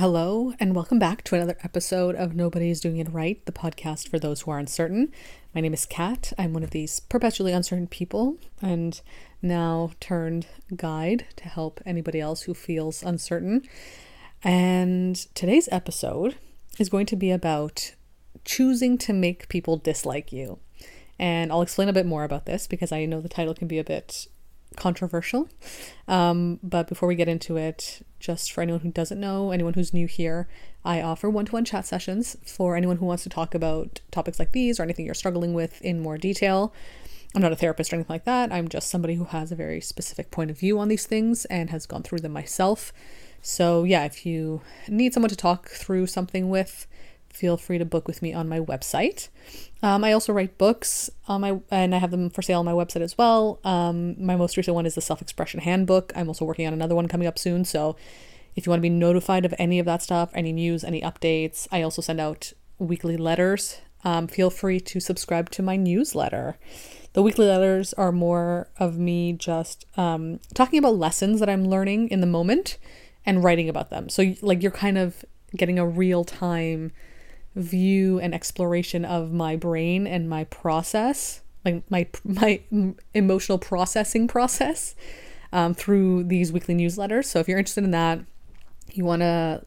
Hello, and welcome back to another episode of Nobody's Doing It Right, the podcast for those who are uncertain. My name is Kat. I'm one of these perpetually uncertain people, and now turned guide to help anybody else who feels uncertain. And today's episode is going to be about choosing to make people dislike you. And I'll explain a bit more about this because I know the title can be a bit controversial. Um, but before we get into it, just for anyone who doesn't know, anyone who's new here, I offer one to one chat sessions for anyone who wants to talk about topics like these or anything you're struggling with in more detail. I'm not a therapist or anything like that. I'm just somebody who has a very specific point of view on these things and has gone through them myself. So, yeah, if you need someone to talk through something with, feel free to book with me on my website. Um, I also write books on my, and I have them for sale on my website as well. Um, my most recent one is the Self Expression Handbook. I'm also working on another one coming up soon. So, if you want to be notified of any of that stuff, any news, any updates, I also send out weekly letters. Um, feel free to subscribe to my newsletter. The weekly letters are more of me just um, talking about lessons that I'm learning in the moment and writing about them. So, like, you're kind of getting a real time view and exploration of my brain and my process, like my my emotional processing process, um, through these weekly newsletters. So, if you're interested in that, you want to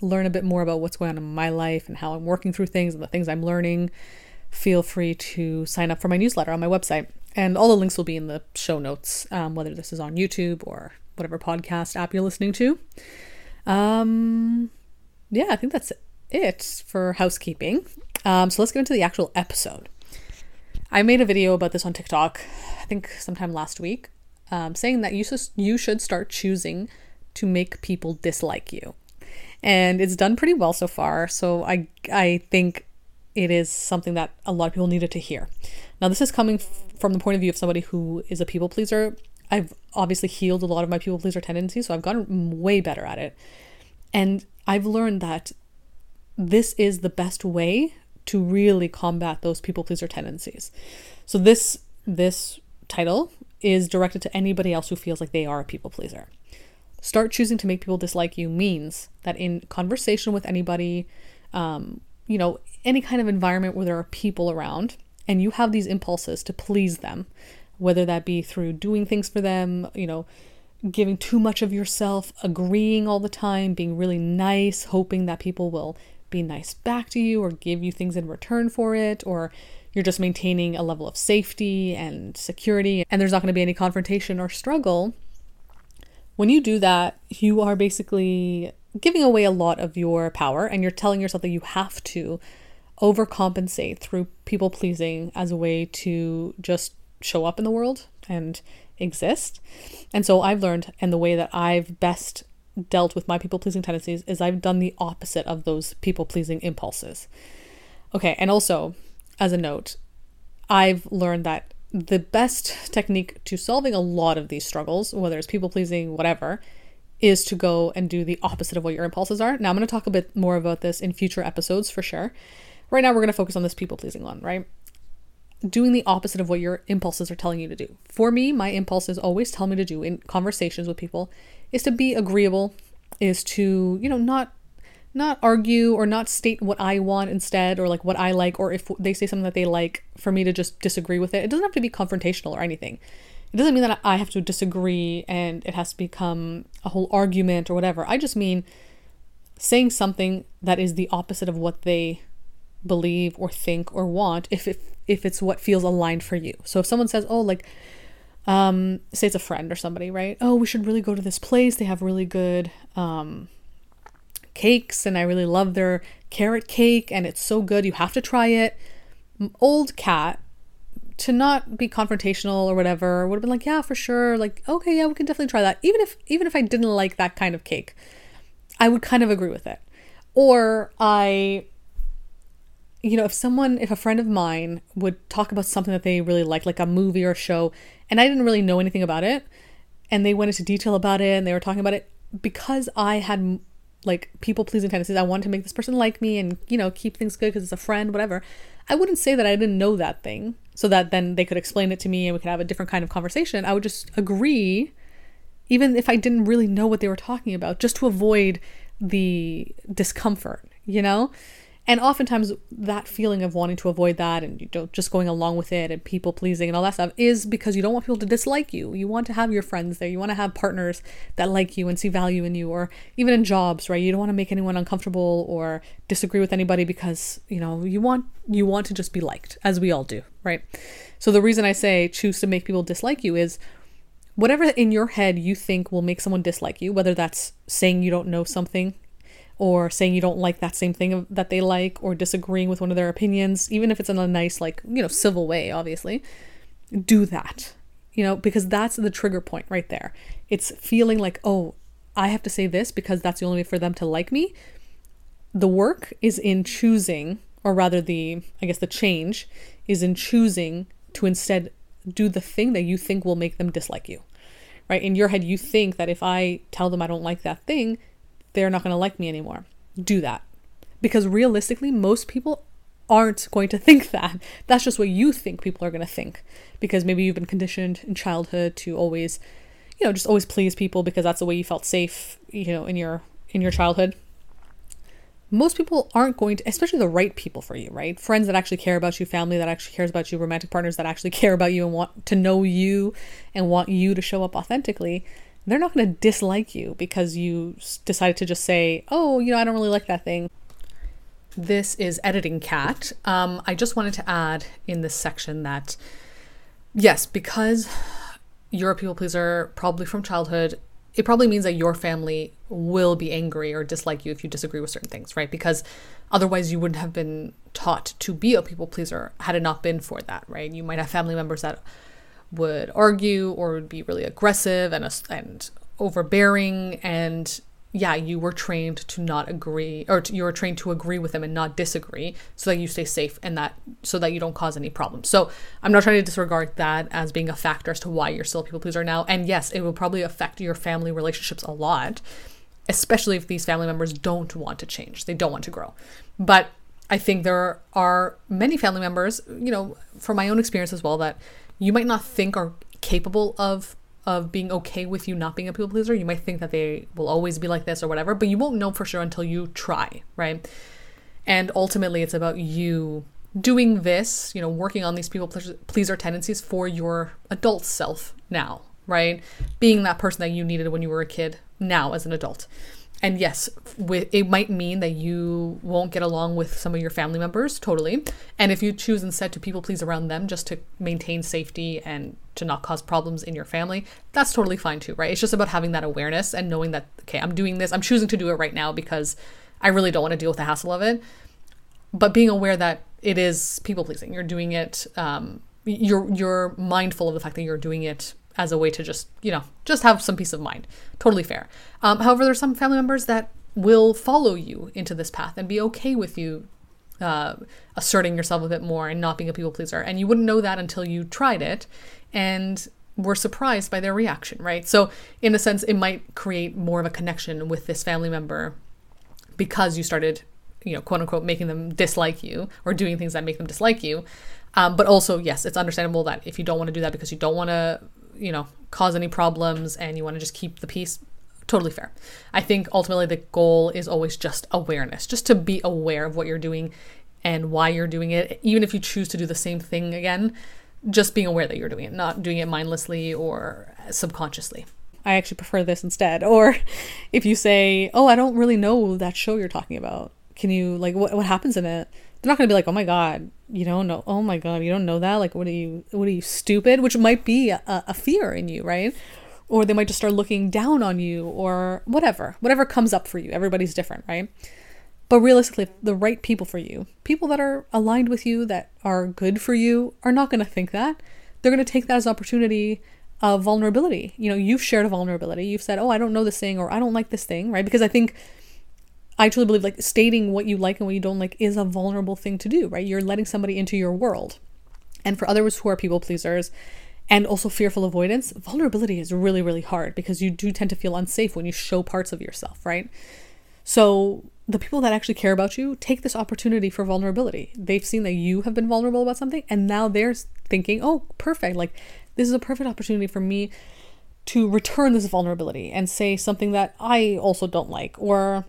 learn a bit more about what's going on in my life and how I'm working through things and the things I'm learning, feel free to sign up for my newsletter on my website. And all the links will be in the show notes, um, whether this is on YouTube or whatever podcast app you're listening to. Um, yeah, I think that's it for housekeeping. Um, so let's get into the actual episode. I made a video about this on TikTok, I think sometime last week, um, saying that you, you should start choosing to make people dislike you. And it's done pretty well so far. So I I think it is something that a lot of people needed to hear. Now this is coming f- from the point of view of somebody who is a people pleaser. I've obviously healed a lot of my people pleaser tendencies, so I've gotten way better at it. And I've learned that this is the best way to really combat those people pleaser tendencies. So this this title is directed to anybody else who feels like they are a people pleaser. Start choosing to make people dislike you means that in conversation with anybody, um, you know, any kind of environment where there are people around and you have these impulses to please them, whether that be through doing things for them, you know, giving too much of yourself, agreeing all the time, being really nice, hoping that people will be nice back to you or give you things in return for it, or you're just maintaining a level of safety and security, and there's not going to be any confrontation or struggle, when you do that, you are basically giving away a lot of your power and you're telling yourself that you have to overcompensate through people pleasing as a way to just show up in the world and exist. And so I've learned, and the way that I've best dealt with my people pleasing tendencies is I've done the opposite of those people pleasing impulses. Okay, and also, as a note, I've learned that the best technique to solving a lot of these struggles, whether it's people pleasing, whatever, is to go and do the opposite of what your impulses are. Now, I'm going to talk a bit more about this in future episodes for sure. Right now, we're going to focus on this people pleasing one, right? Doing the opposite of what your impulses are telling you to do. For me, my impulses always tell me to do in conversations with people is to be agreeable, is to, you know, not not argue or not state what I want instead or like what I like or if they say something that they like for me to just disagree with it. It doesn't have to be confrontational or anything. It doesn't mean that I have to disagree and it has to become a whole argument or whatever. I just mean saying something that is the opposite of what they believe or think or want if if, if it's what feels aligned for you. So if someone says, "Oh, like um say it's a friend or somebody, right? Oh, we should really go to this place. They have really good um cakes and I really love their carrot cake and it's so good. You have to try it. Old Kat to not be confrontational or whatever would have been like, yeah, for sure. Like, okay, yeah, we can definitely try that. Even if even if I didn't like that kind of cake, I would kind of agree with it. Or I you know, if someone, if a friend of mine would talk about something that they really liked, like a movie or a show, and I didn't really know anything about it, and they went into detail about it and they were talking about it, because I had like people pleasing tendencies. I want to make this person like me and, you know, keep things good because it's a friend, whatever. I wouldn't say that I didn't know that thing so that then they could explain it to me and we could have a different kind of conversation. I would just agree, even if I didn't really know what they were talking about, just to avoid the discomfort, you know? And oftentimes that feeling of wanting to avoid that and you know, just going along with it and people pleasing and all that stuff is because you don't want people to dislike you. You want to have your friends there. You want to have partners that like you and see value in you or even in jobs, right? You don't want to make anyone uncomfortable or disagree with anybody because, you know, you want you want to just be liked as we all do, right? So the reason I say choose to make people dislike you is whatever in your head you think will make someone dislike you, whether that's saying you don't know something or saying you don't like that same thing that they like or disagreeing with one of their opinions, even if it's in a nice, like, you know, civil way, obviously, do that, you know, because that's the trigger point right there. It's feeling like, oh, I have to say this because that's the only way for them to like me. The work is in choosing, or rather, the, I guess, the change is in choosing to instead do the thing that you think will make them dislike you. Right? In your head, you think that if I tell them I don't like that thing, they're not going to like me anymore. Do that. Because realistically, most people aren't going to think that. That's just what you think people are going to think. Because maybe you've been conditioned in childhood to always, you know, just always please people because that's the way you felt safe, you know, in your in your childhood. Most people aren't going to, especially the right people for you, right? Friends that actually care about you, family that actually cares about you, romantic partners that actually care about you and want to know you and want you to show up authentically they're not going to dislike you because you decided to just say, oh, you know, I don't really like that thing. This is Editing Kat. Um, I just wanted to add in this section that, yes, because you're a people pleaser, probably from childhood, it probably means that your family will be angry or dislike you if you disagree with certain things, right? Because otherwise you wouldn't have been taught to be a people pleaser had it not been for that, right? You might have family members that would argue or would be really aggressive and and overbearing and yeah, you were trained to not agree or you were trained to agree with them and not disagree so that you stay safe and that so that you don't cause any problems. So I'm not trying to disregard that as being a factor as to why you're still a people pleaser now. And yes, it will probably affect your family relationships a lot, especially if these family members don't want to change. They don't want to grow. But I think there are many family members, you know, from my own experience as well, that you might not think are capable of of being okay with you not being a people pleaser. You might think that they will always be like this or whatever, but you won't know for sure until you try, right? And ultimately, it's about you doing this, you know, working on these people pleaser tendencies for your adult self now, right? Being that person that you needed when you were a kid now as an adult and yes, it might mean that you won't get along with some of your family members totally. And if you choose instead to people please around them just to maintain safety and to not cause problems in your family, that's totally fine too, right? It's just about having that awareness and knowing that, okay, I'm doing this, I'm choosing to do it right now because I really don't want to deal with the hassle of it. But being aware that it is people pleasing, you're doing it, um, you're you're mindful of the fact that you're doing it as a way to just, you know, just have some peace of mind. Totally fair. Um, however, there's some family members that will follow you into this path and be okay with you uh, asserting yourself a bit more and not being a people pleaser. And you wouldn't know that until you tried it and were surprised by their reaction, right? So, in a sense, it might create more of a connection with this family member because you started, you know, quote unquote, making them dislike you or doing things that make them dislike you. Um, but also, yes, it's understandable that if you don't want to do that because you don't want to you know, cause any problems and you want to just keep the peace, totally fair. I think ultimately the goal is always just awareness, just to be aware of what you're doing and why you're doing it. Even if you choose to do the same thing again, just being aware that you're doing it, not doing it mindlessly or subconsciously. I actually prefer this instead. Or if you say, "Oh, I don't really know that show you're talking about. Can you like what what happens in it?" They're not to be like, oh my God, you don't know, oh my God, you don't know that? Like, what are you, what are you, stupid? Which might be a, a fear in you, right? Or they might just start looking down on you or whatever, whatever comes up for you. Everybody's different, right? But realistically, the right people for you, people that are aligned with you, that are good for you, are not going to think that. They're going to take that as opportunity of vulnerability. You know, you've shared a vulnerability. You've said, oh, I don't know this thing or I don't like this thing, right? Because I think I truly believe like stating what you like and what you don't like is a vulnerable thing to do, right? You're letting somebody into your world. And for others who are people pleasers and also fearful avoidants, vulnerability is really, really hard because you do tend to feel unsafe when you show parts of yourself, right? So the people that actually care about you take this opportunity for vulnerability. They've seen that you have been vulnerable about something and now they're thinking, oh, perfect. Like, this is a perfect opportunity for me to return this vulnerability and say something that I also don't like or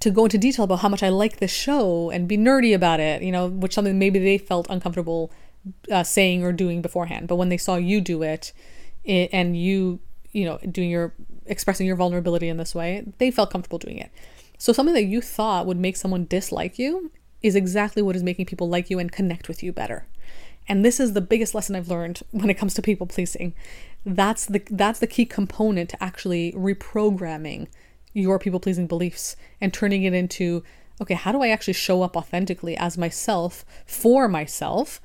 to go into detail about how much I like this show and be nerdy about it, you know, which something maybe they felt uncomfortable uh, saying or doing beforehand. But when they saw you do it, it and you, you know, doing your expressing your vulnerability in this way, they felt comfortable doing it. So something that you thought would make someone dislike you is exactly what is making people like you and connect with you better. And this is the biggest lesson I've learned when it comes to people pleasing. That's the that's the key component to actually reprogramming your people pleasing beliefs and turning it into okay, how do I actually show up authentically as myself for myself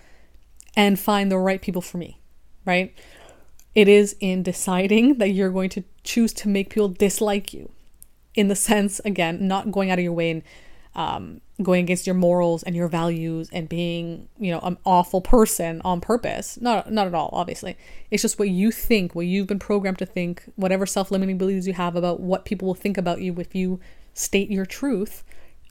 and find the right people for me, right? It is in deciding that you're going to choose to make people dislike you in the sense, again, not going out of your way and um, going against your morals and your values and being, you know, an awful person on purpose. Not, not at all, obviously. It's just what you think, what you've been programmed to think, whatever self limiting beliefs you have about what people will think about you if you state your truth.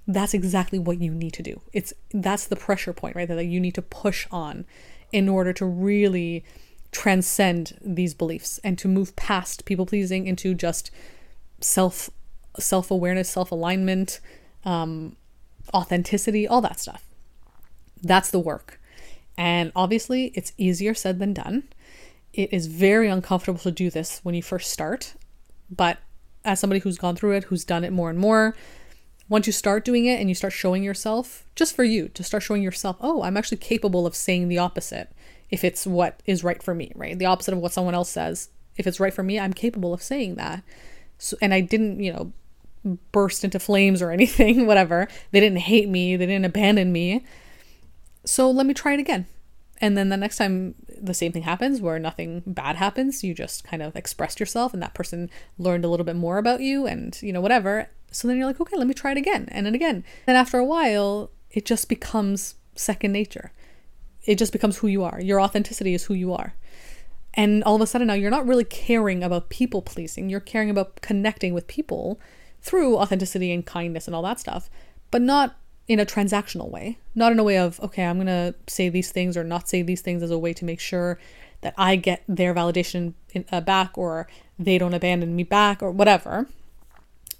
That's exactly what you need to do. It's that's the pressure point right there that you need to push on in order to really transcend these beliefs and to move past people pleasing into just self self awareness, self alignment, um, authenticity, all that stuff. That's the work. And obviously, it's easier said than done. It is very uncomfortable to do this when you first start. But as somebody who's gone through it, who's done it more and more, once you start doing it and you start showing yourself, just for you, to start showing yourself, oh, I'm actually capable of saying the opposite if it's what is right for me, right? The opposite of what someone else says. If it's right for me, I'm capable of saying that. So, and I didn't, you know, burst into flames or anything, whatever. They didn't hate me, they didn't abandon me. So let me try it again. And then the next time the same thing happens where nothing bad happens, you just kind of expressed yourself and that person learned a little bit more about you and, you know, whatever. So then you're like, okay, let me try it again and then again. Then after a while, it just becomes second nature. It just becomes who you are. Your authenticity is who you are. And all of a sudden now you're not really caring about people pleasing. You're caring about connecting with people through authenticity and kindness and all that stuff, but not in a transactional way. Not in a way of, okay, I'm going to say these things or not say these things as a way to make sure that I get their validation in, uh, back or they don't abandon me back or whatever.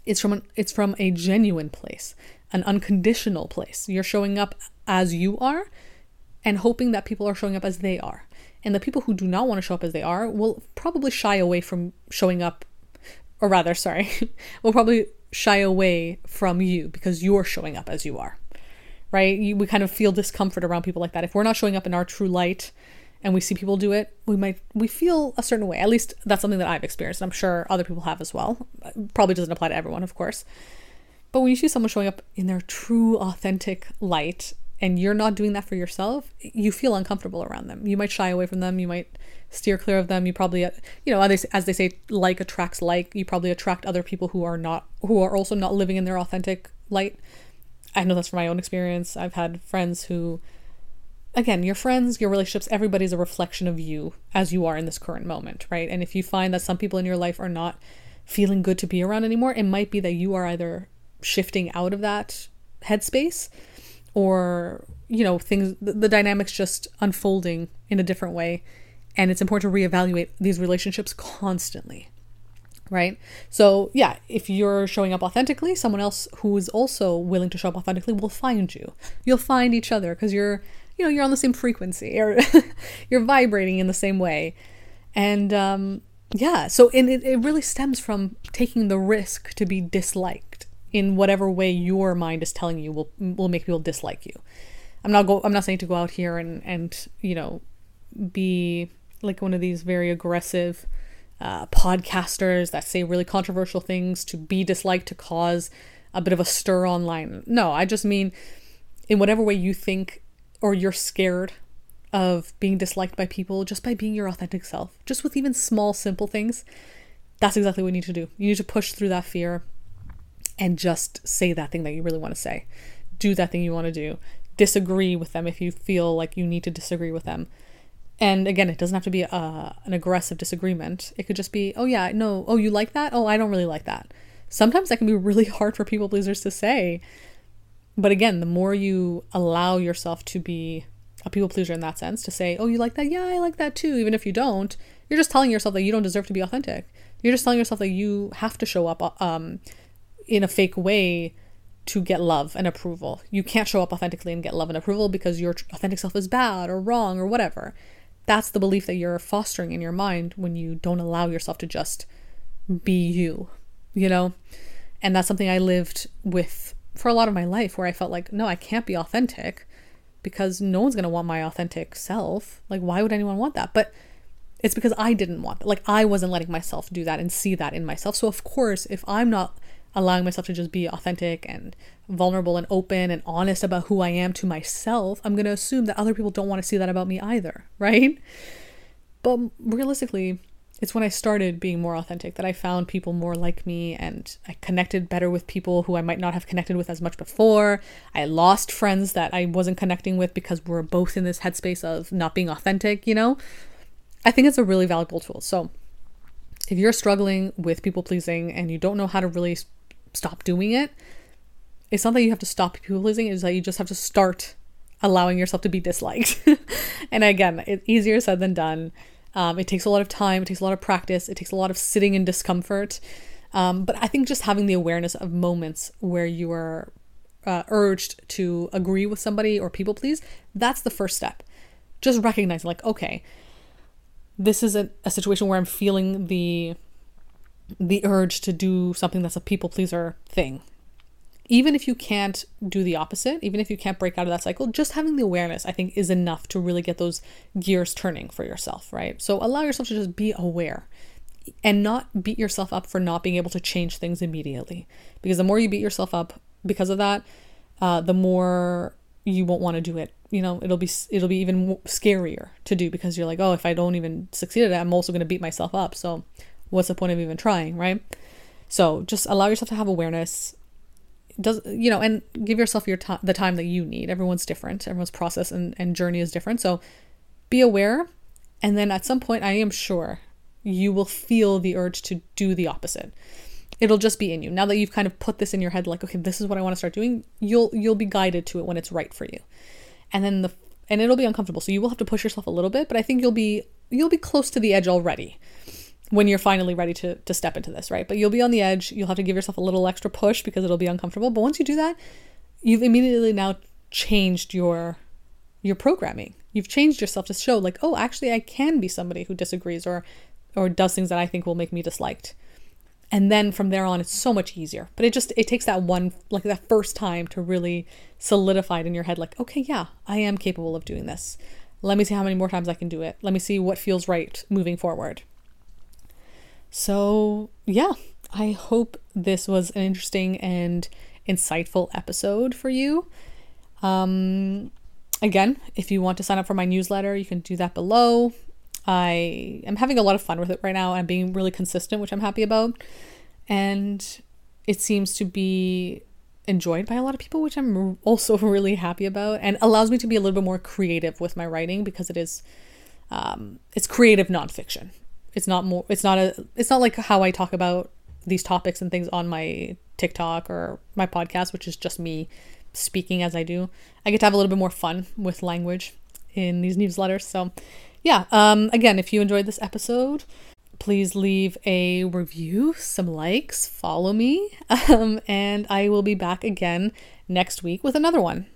It's from an, it's from a genuine place, an unconditional place. You're showing up as you are and hoping that people are showing up as they are. And the people who do not want to show up as they are will probably shy away from showing up or rather, sorry, will probably shy away from you because you're showing up as you are, right? You, we kind of feel discomfort around people like that. If we're not showing up in our true light and we see people do it, we might, we feel a certain way. At least that's something that I've experienced. I'm sure other people have as well. Probably doesn't apply to everyone, of course. But when you see someone showing up in their true, authentic light and you're not doing that for yourself, you feel uncomfortable around them. You might shy away from them. You might steer clear of them. You probably, uh, you know, as they say, like attracts like. You probably attract other people who are not, who are also not living in their authentic light. I know that's from my own experience. I've had friends who, again, your friends, your relationships, everybody's a reflection of you as you are in this current moment, right? And if you find that some people in your life are not feeling good to be around anymore, it might be that you are either shifting out of that headspace or, you know, things, the, the dynamics just unfolding in a different way. And it's important to reevaluate these relationships constantly right? So yeah if you're showing up authentically someone else who is also willing to show up authentically will find you. You'll find each other because you're you know you're on the same frequency. Or you're vibrating in the same way. And um yeah so it, it really stems from taking the risk to be disliked in whatever way your mind is telling you will will make people dislike you i'm not go i'm not saying to go out here and and you know be like one of these very aggressive uh, podcasters that say really controversial things to be disliked to cause a bit of a stir online. No, I just mean in whatever way you think or you're scared of being disliked by people just by being your authentic self, just with even small, simple things. That's exactly what you need to do. You need to push through that fear and just say that thing that you really want to say. Do that thing you want to do. Disagree with them if you feel like you need to disagree with them. And again, it doesn't have to be a, an aggressive disagreement. It could just be, oh, yeah, no, oh, you like that? Oh, I don't really like that. Sometimes that can be really hard for people pleasers to say. But again, the more you allow yourself to be a people pleaser in that sense, to say, oh, you like that? Yeah, I like that too. Even if you don't, you're just telling yourself that you don't deserve to be authentic. You're just telling yourself that you have to show up um, in a fake way to get love and approval. You can't show up authentically and get love and approval because your authentic self is bad or wrong or whatever. That's the belief that you're fostering in your mind when you don't allow yourself to just be you, you know? And that's something I lived with for a lot of my life where I felt like, no, I can't be authentic because no one's going to want my authentic self. Like, why would anyone want that? But it's because I didn't want. Like, I wasn't letting myself do that and see that in myself. So, of course, if I'm not allowing myself to just be authentic and vulnerable and open and honest about who I am to myself, I'm going to assume that other people don't want to see that about me either, right? But realistically, it's when I started being more authentic that I found people more like me and I connected better with people who I might not have connected with as much before. I lost friends that I wasn't connecting with because we're both in this headspace of not being authentic, you know? I think it's a really valuable tool. So, if you're struggling with people pleasing and you don't know how to really stop doing it. It's not that you have to stop people pleasing, it's that you just have to start allowing yourself to be disliked. and again, it's easier said than done. Um, it takes a lot of time, it takes a lot of practice, it takes a lot of sitting in discomfort. Um, but I think just having the awareness of moments where you are uh, urged to agree with somebody or people please, that's the first step. Just recognizing, like, okay, this is a, a situation where I'm feeling the the urge to do something that's a people pleaser thing. Even if you can't do the opposite, even if you can't break out of that cycle, just having the awareness, I think, is enough to really get those gears turning for yourself, right? So allow yourself to just be aware and not beat yourself up for not being able to change things immediately. Because the more you beat yourself up because of that, uh, the more you won't want to do it. You know, it'll be it'll be even scarier to do because you're like, oh, if I don't even succeed at it, I'm also going to beat myself up. So what's the point of even trying, right? So just allow yourself to have awareness. Does you know, and give yourself your time, the time that you need. Everyone's different. Everyone's process and, and journey is different. So be aware, and then at some point, I am sure you will feel the urge to do the opposite. It'll just be in you. Now that you've kind of put this in your head, like, okay, this is what I want to start doing, you'll you'll be guided to it when it's right for you. And then the and it'll be uncomfortable. So you will have to push yourself a little bit, but I think you'll be you'll be close to the edge already when you're finally ready to to step into this, right? But you'll be on the edge. You'll have to give yourself a little extra push because it'll be uncomfortable. But once you do that, you've immediately now changed your your programming. You've changed yourself to show like, oh, actually I can be somebody who disagrees or or does things that I think will make me disliked. And then from there on it's so much easier. But it just it takes that one like that first time to really solidify it in your head like, okay, yeah, I am capable of doing this. Let me see how many more times I can do it. Let me see what feels right moving forward. So, yeah, I hope this was an interesting and insightful episode for you. Um, again, if you want to sign up for my newsletter, you can do that below. I am having a lot of fun with it right now. I'm being really consistent, which I'm happy about. And it seems to be enjoyed by a lot of people, which I'm also really happy about, and allows me to be a little bit more creative with my writing because it is, um, it's creative nonfiction it's not more it's not a it's not like how I talk about these topics and things on my TikTok or my podcast, which is just me speaking as I do. I get to have a little bit more fun with language in these newsletters. So, yeah, um, again, if you enjoyed this episode, please leave a review, some likes, follow me, um, and I will be back again next week with another one.